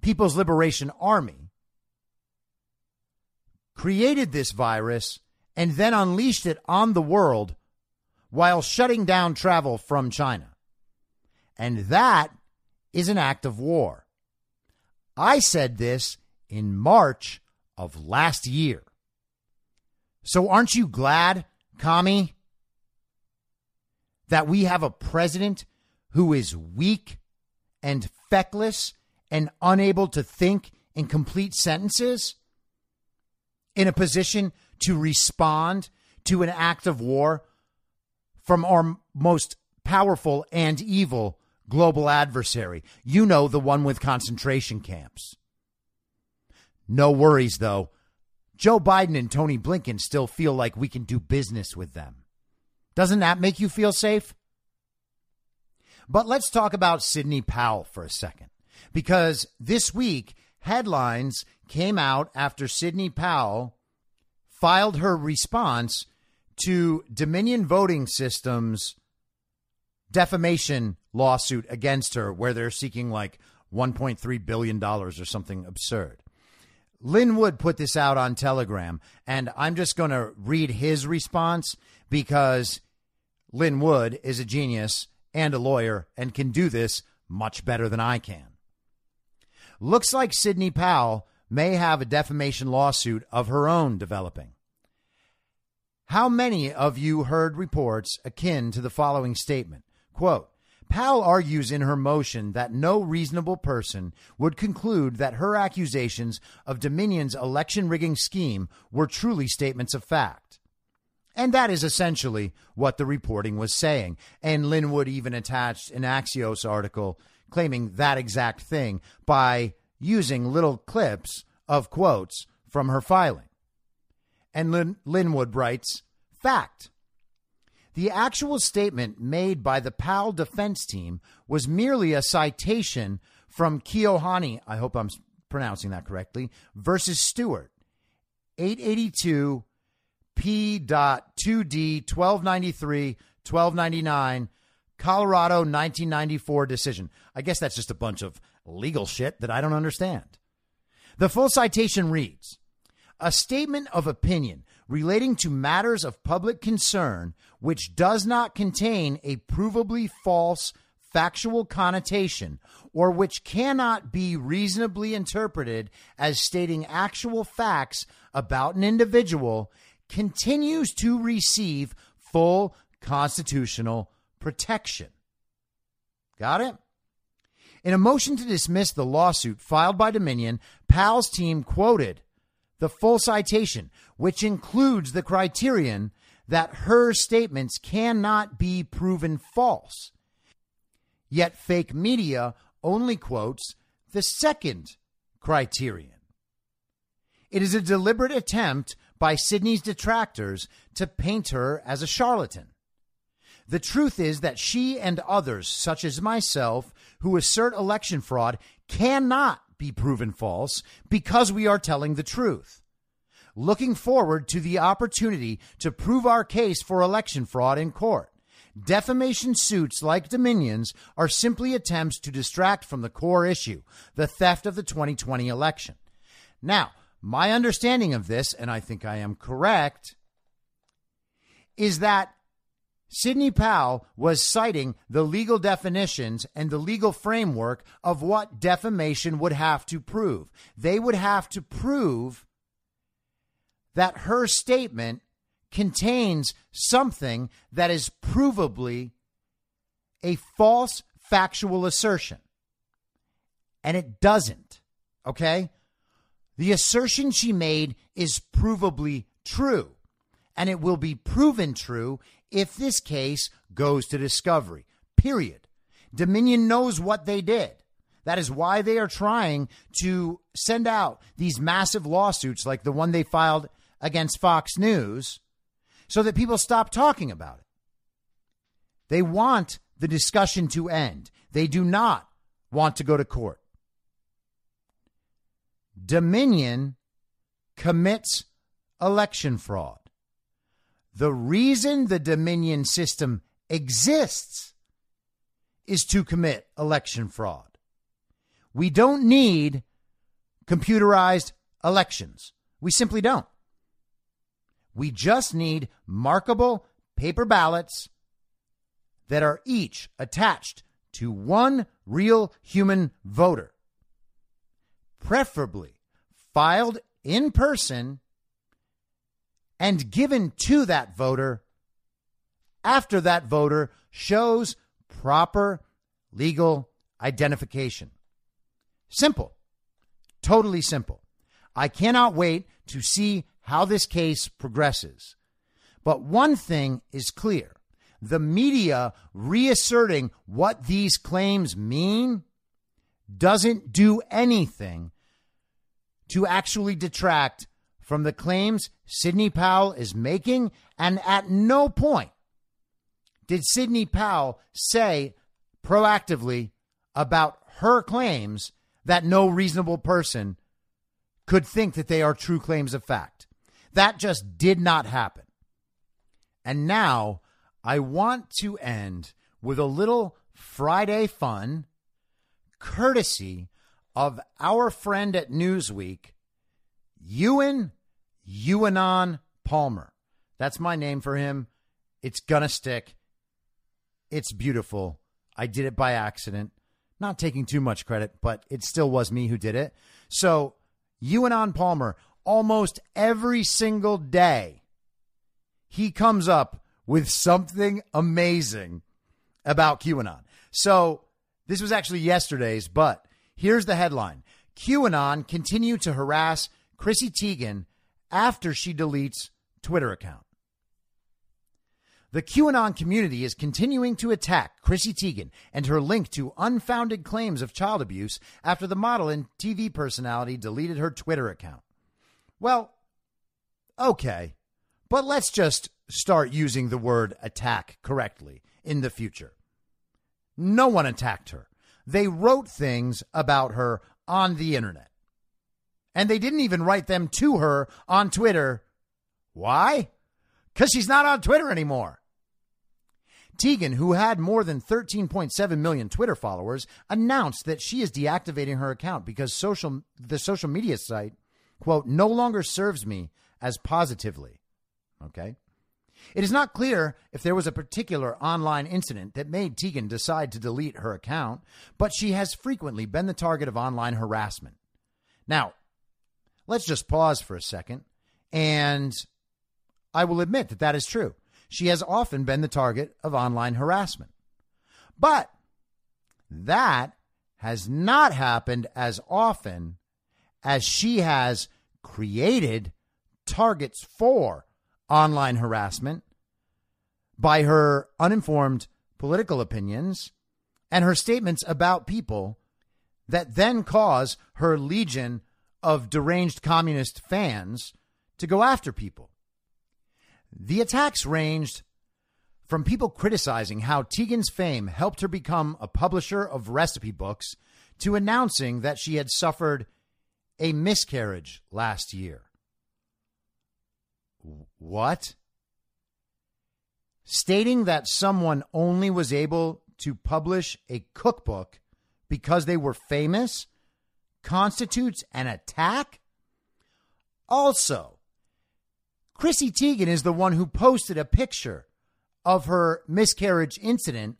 People's Liberation Army, created this virus and then unleashed it on the world while shutting down travel from China. And that is an act of war. I said this in March of last year. So aren't you glad, Kami, that we have a president who is weak and feckless and unable to think in complete sentences? In a position to respond to an act of war from our most powerful and evil global adversary. You know, the one with concentration camps. No worries, though. Joe Biden and Tony Blinken still feel like we can do business with them. Doesn't that make you feel safe? But let's talk about Sidney Powell for a second. Because this week, headlines came out after Sidney Powell filed her response to Dominion Voting Systems defamation lawsuit against her where they're seeking like $1.3 billion or something absurd. Lin Wood put this out on Telegram, and I'm just going to read his response because Lin Wood is a genius and a lawyer and can do this much better than I can. Looks like Sidney Powell may have a defamation lawsuit of her own developing. How many of you heard reports akin to the following statement? Quote, Powell argues in her motion that no reasonable person would conclude that her accusations of Dominion's election rigging scheme were truly statements of fact. And that is essentially what the reporting was saying. And Lin Wood even attached an Axios article claiming that exact thing by using little clips of quotes from her filing. And Lin- Lin Wood writes, Fact. The actual statement made by the Powell defense team was merely a citation from Keohane, I hope I'm pronouncing that correctly, versus Stewart, 882 P.2D 1293 1299, Colorado 1994 decision. I guess that's just a bunch of legal shit that I don't understand. The full citation reads A statement of opinion relating to matters of public concern which does not contain a provably false factual connotation or which cannot be reasonably interpreted as stating actual facts about an individual continues to receive full constitutional protection. Got it? In a motion to dismiss the lawsuit filed by Dominion, Powell's team quoted the full citation, which includes the criterion that her statements cannot be proven false. Yet fake media only quotes the second criterion. It is a deliberate attempt by Sydney's detractors to paint her as a charlatan. The truth is that she and others, such as myself, who assert election fraud, cannot be proven false because we are telling the truth. Looking forward to the opportunity to prove our case for election fraud in court. Defamation suits like Dominion's are simply attempts to distract from the core issue, the theft of the 2020 election. Now, my understanding of this, and I think I am correct, is that Sidney Powell was citing the legal definitions and the legal framework of what defamation would have to prove. They would have to prove that her statement contains something that is provably a false factual assertion. And it doesn't. Okay? The assertion she made is provably true. And it will be proven true if this case goes to discovery. Period. Dominion knows what they did. That is why they are trying to send out these massive lawsuits like the one they filed against Fox News so that people stop talking about it. They want the discussion to end. They do not want to go to court. Dominion commits election fraud. The reason the Dominion system exists is to commit election fraud. We don't need computerized elections. We simply don't. We just need markable paper ballots that are each attached to one real human voter, preferably filed in person and given to that voter after that voter shows proper legal identification. Simple. Totally simple. I cannot wait to see how this case progresses. But one thing is clear the media reasserting what these claims mean doesn't do anything to actually detract from the claims Sidney Powell is making. And at no point did Sidney Powell say proactively about her claims that no reasonable person could think that they are true claims of fact. That just did not happen. And now I want to end with a little Friday fun, courtesy of our friend at Newsweek, Ewan Ewanon Palmer. That's my name for him. It's gonna stick. It's beautiful. I did it by accident. Not taking too much credit, but it still was me who did it. So, Ewanon Palmer, almost every single day, he comes up with something amazing about QAnon. So this was actually yesterday's, but here's the headline QAnon continue to harass Chrissy Teigen after she deletes Twitter account. The QAnon community is continuing to attack Chrissy Teigen and her link to unfounded claims of child abuse after the model and TV personality deleted her Twitter account. Well, okay, but let's just start using the word attack correctly in the future. No one attacked her. They wrote things about her on the internet. And they didn't even write them to her on Twitter. Why? Because she's not on Twitter anymore. Tegan, who had more than 13.7 million Twitter followers, announced that she is deactivating her account because social the social media site quote, no longer serves me as positively. Okay. It is not clear if there was a particular online incident that made Teigen decide to delete her account, but she has frequently been the target of online harassment. Now, let's just pause for a second, and I will admit that that is true. She has often been the target of online harassment. But that has not happened as often as she has created targets for online harassment by her uninformed political opinions and her statements about people that then cause her legion of deranged communist fans to go after people. The attacks ranged From people criticizing how Teigen's fame helped her become a publisher of recipe books to announcing that she had suffered a miscarriage last year. What? Stating that someone only was able to publish a cookbook because they were famous constitutes an attack? Also, Chrissy Teigen is the one who posted a picture of her miscarriage incident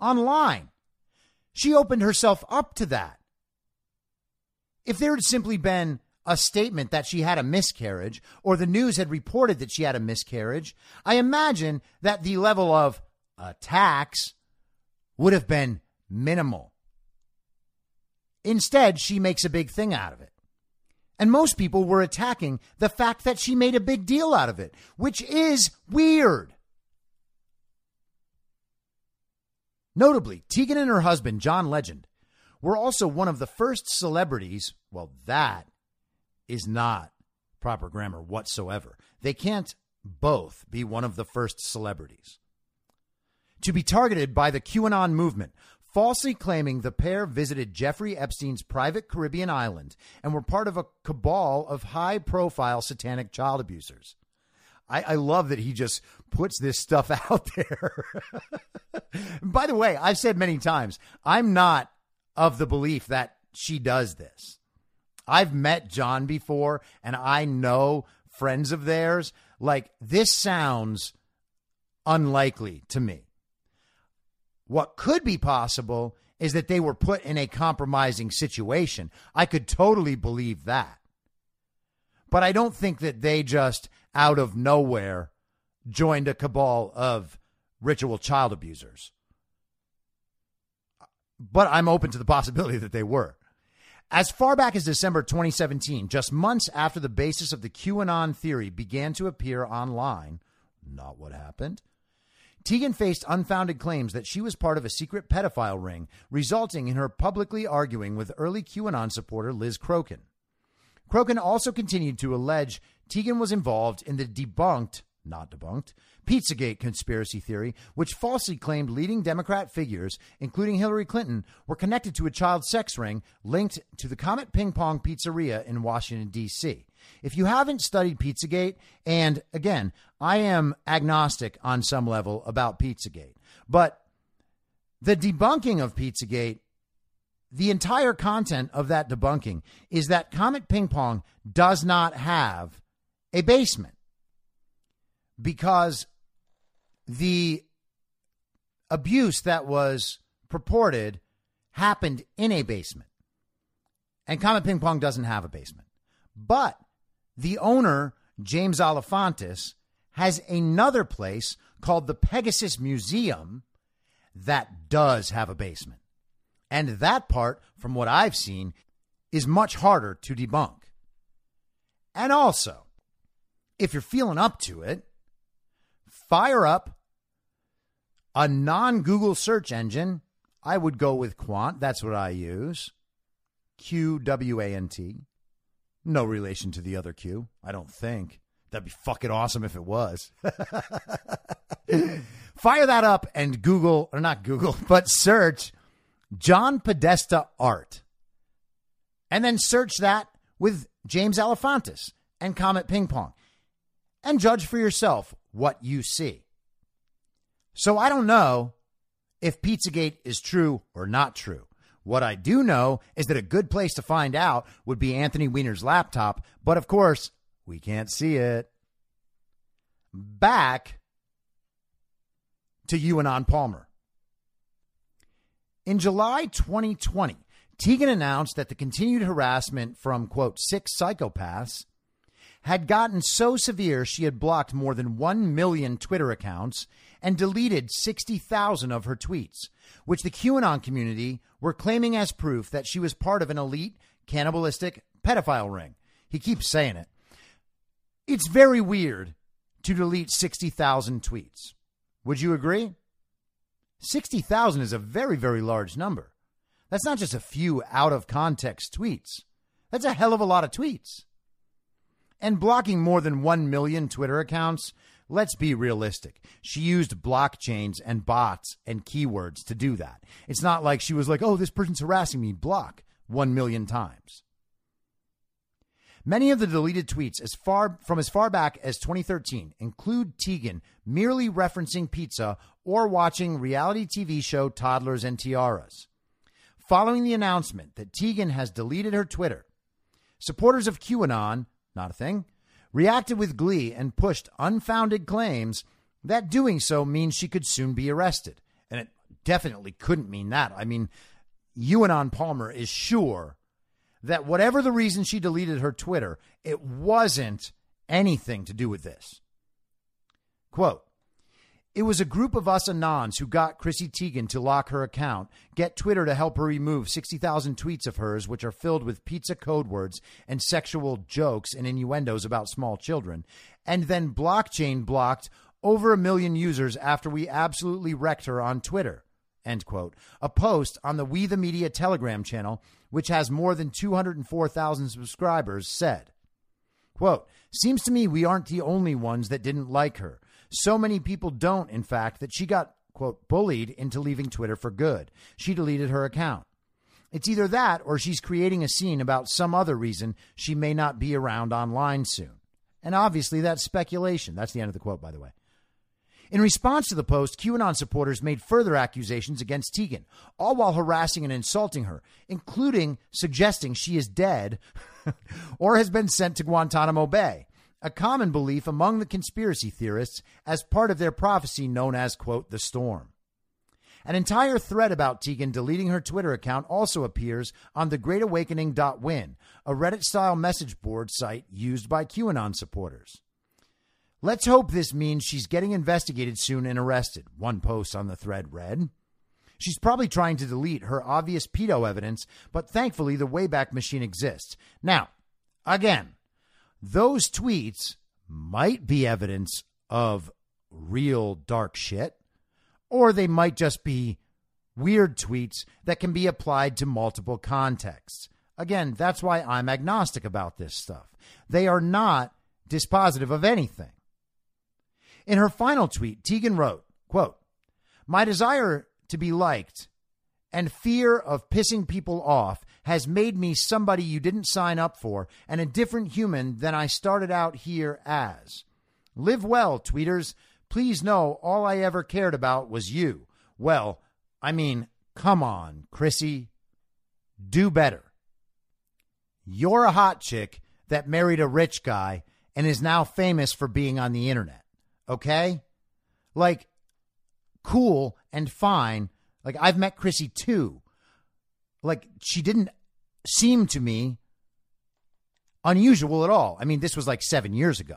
online. She opened herself up to that. If there had simply been a statement that she had a miscarriage or the news had reported that she had a miscarriage, I imagine that the level of attacks would have been minimal. Instead, she makes a big thing out of it. And most people were attacking the fact that she made a big deal out of it, which is weird. Notably, Teigen and her husband, John Legend, were also one of the first celebrities. Well, that is not proper grammar whatsoever. They can't both be one of the first celebrities. To be targeted by the QAnon movement, falsely claiming the pair visited Jeffrey Epstein's private Caribbean island and were part of a cabal of high profile satanic child abusers. I, I, love that he just puts this stuff out there. By the way, I've said many times, I'm not of the belief that she does this. I've met John before and I know friends of theirs. Like, this sounds unlikely to me. What could be possible is that they were put in a compromising situation. I could totally believe that. But I don't think that they just out of nowhere joined a cabal of ritual child abusers. But I'm open to the possibility that they were. As far back as December 2017, just months after the basis of the QAnon theory began to appear online, not what happened, Tegan faced unfounded claims that she was part of a secret pedophile ring, resulting in her publicly arguing with early QAnon supporter Liz Crokin. Crokin also continued to allege Tegan was involved in the debunked not debunked, Pizzagate conspiracy theory, which falsely claimed leading Democrat figures, including Hillary Clinton, were connected to a child sex ring linked to the Comet Ping Pong Pizzeria in Washington, D.C. If you haven't studied Pizzagate, and again, I am agnostic on some level about Pizzagate, but the debunking of Pizzagate the entire content of that debunking is that Comet Ping Pong does not have a basement because the abuse that was purported happened in a basement. And Comet Ping Pong doesn't have a basement. But the owner, James Alefantis, has another place called the Pegasus Museum that does have a basement. And that part, from what I've seen, is much harder to debunk. And also, if you're feeling up to it, fire up a non Google search engine. I would go with Qwant. That's what I use. Q W A N T. No relation to the other Q, I don't think. That'd be fucking awesome if it was. Fire that up and Google, or not Google, but search John Podesta art. And then search that with James Alefantis and Comet Ping Pong. And judge for yourself what you see. So I don't know if Pizzagate is true or not true. What I do know is that a good place to find out would be Anthony Weiner's laptop, but of course, we can't see it. Back to QAnon Palmer. In July 2020, Tegan announced that the continued harassment from, quote, six psychopaths had gotten so severe she had blocked more than 1 million Twitter accounts and deleted 60,000 of her tweets, which the QAnon community were claiming as proof that she was part of an elite cannibalistic pedophile ring. He keeps saying it. It's very weird to delete 60,000 tweets. Would you agree? 60,000 is a very, very large number. That's not just a few out of context tweets. That's a hell of a lot of tweets. And blocking more than 1 million Twitter accounts let's be realistic. She used blockchains and bots and keywords to do that. It's not like she was like, oh, this person's harassing me, block one million times. Many of the deleted tweets as far from as far back as 2013 include Tegan merely referencing pizza or watching reality TV show Toddlers and Tiaras. Following the announcement that Tegan has deleted her Twitter, supporters of QAnon, not a thing, reacted with glee and pushed unfounded claims that doing so means she could soon be arrested. And it definitely couldn't mean that. I mean, QAnon Palmer is sure that whatever the reason she deleted her Twitter, it wasn't anything to do with this. Quote, it was a group of us Anons who got Chrissy Teigen to lock her account, get Twitter to help her remove 60,000 tweets of hers, which are filled with pizza code words and sexual jokes and innuendos about small children, and then blockchain blocked over a million users after we absolutely wrecked her on Twitter. End quote. A post on the We the Media Telegram channel which has more than 204,000 subscribers, said, quote, Seems to me we aren't the only ones that didn't like her. So many people don't, in fact, that she got, quote, bullied into leaving Twitter for good. She deleted her account. It's either that or she's creating a scene about some other reason she may not be around online soon. And obviously, that's speculation. That's the end of the quote, by the way. In response to the post, QAnon supporters made further accusations against Teigen, all while harassing and insulting her, including suggesting she is dead or has been sent to Guantanamo Bay, a common belief among the conspiracy theorists as part of their prophecy known as, quote, the storm. An entire thread about Teigen deleting her Twitter account also appears on the greatawakening.win, a Reddit style message board site used by QAnon supporters. Let's hope this means she's getting investigated soon and arrested, one post on the thread read. She's probably trying to delete her obvious pedo evidence, but thankfully the Wayback Machine exists. Now, again, those tweets might be evidence of real dark shit, or they might just be weird tweets that can be applied to multiple contexts. Again, that's why I'm agnostic about this stuff. They are not dispositive of anything. In her final tweet, Teigen wrote, quote, My desire to be liked and fear of pissing people off has made me somebody you didn't sign up for and a different human than I started out here as. Live well, tweeters. Please know all I ever cared about was you. Well, I mean, come on, Chrissy. Do better. You're a hot chick that married a rich guy and is now famous for being on the internet okay? Like, cool and fine. Like, I've met Chrissy too. Like, she didn't seem to me unusual at all. I mean, this was like seven years ago.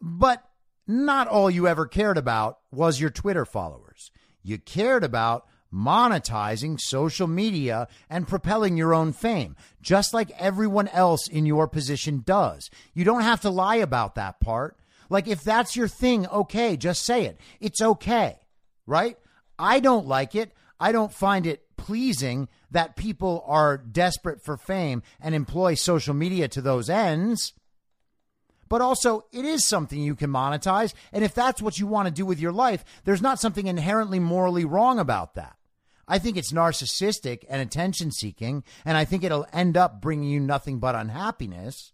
But not all you ever cared about was your Twitter followers. You cared about monetizing social media and propelling your own fame, just like everyone else in your position does. You don't have to lie about that part. Like, if that's your thing, okay, just say it. It's okay, right? I don't like it. I don't find it pleasing that people are desperate for fame and employ social media to those ends. But also, it is something you can monetize. And if that's what you want to do with your life, there's not something inherently morally wrong about that. I think it's narcissistic and attention seeking, and I think it'll end up bringing you nothing but unhappiness.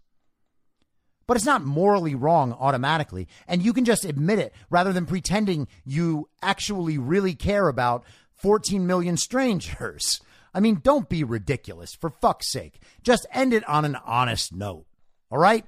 But it's not morally wrong automatically, and you can just admit it rather than pretending you actually really care about 14 million strangers. I mean, don't be ridiculous, for fuck's sake. Just end it on an honest note, all right?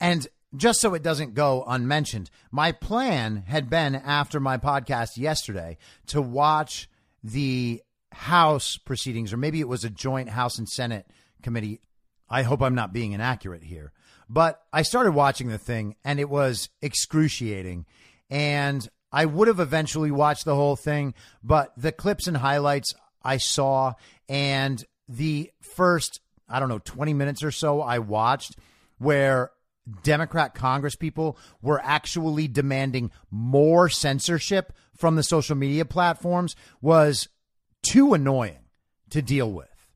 And just so it doesn't go unmentioned, my plan had been after my podcast yesterday to watch the House proceedings, or maybe it was a joint House and Senate committee. I hope I'm not being inaccurate here. But I started watching the thing and it was excruciating. And I would have eventually watched the whole thing, but the clips and highlights I saw and the first, I don't know, 20 minutes or so I watched where Democrat Congress people were actually demanding more censorship from the social media platforms was too annoying to deal with.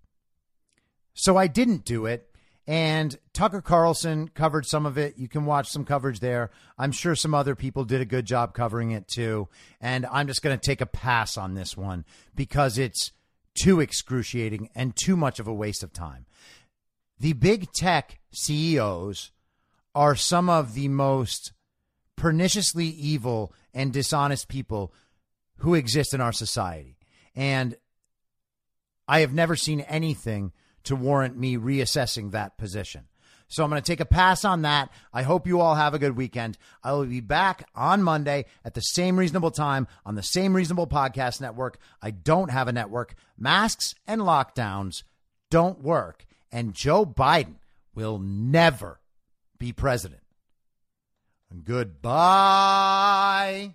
So I didn't do it. And Tucker Carlson covered some of it. You can watch some coverage there. I'm sure some other people did a good job covering it too. And I'm just going to take a pass on this one because it's too excruciating and too much of a waste of time. The big tech CEOs are some of the most perniciously evil and dishonest people who exist in our society. And I have never seen anything to warrant me reassessing that position. So I'm going to take a pass on that. I hope you all have a good weekend. I will be back on Monday at the same reasonable time on the same reasonable podcast network. I don't have a network. Masks and lockdowns don't work. And Joe Biden will never be president. Goodbye.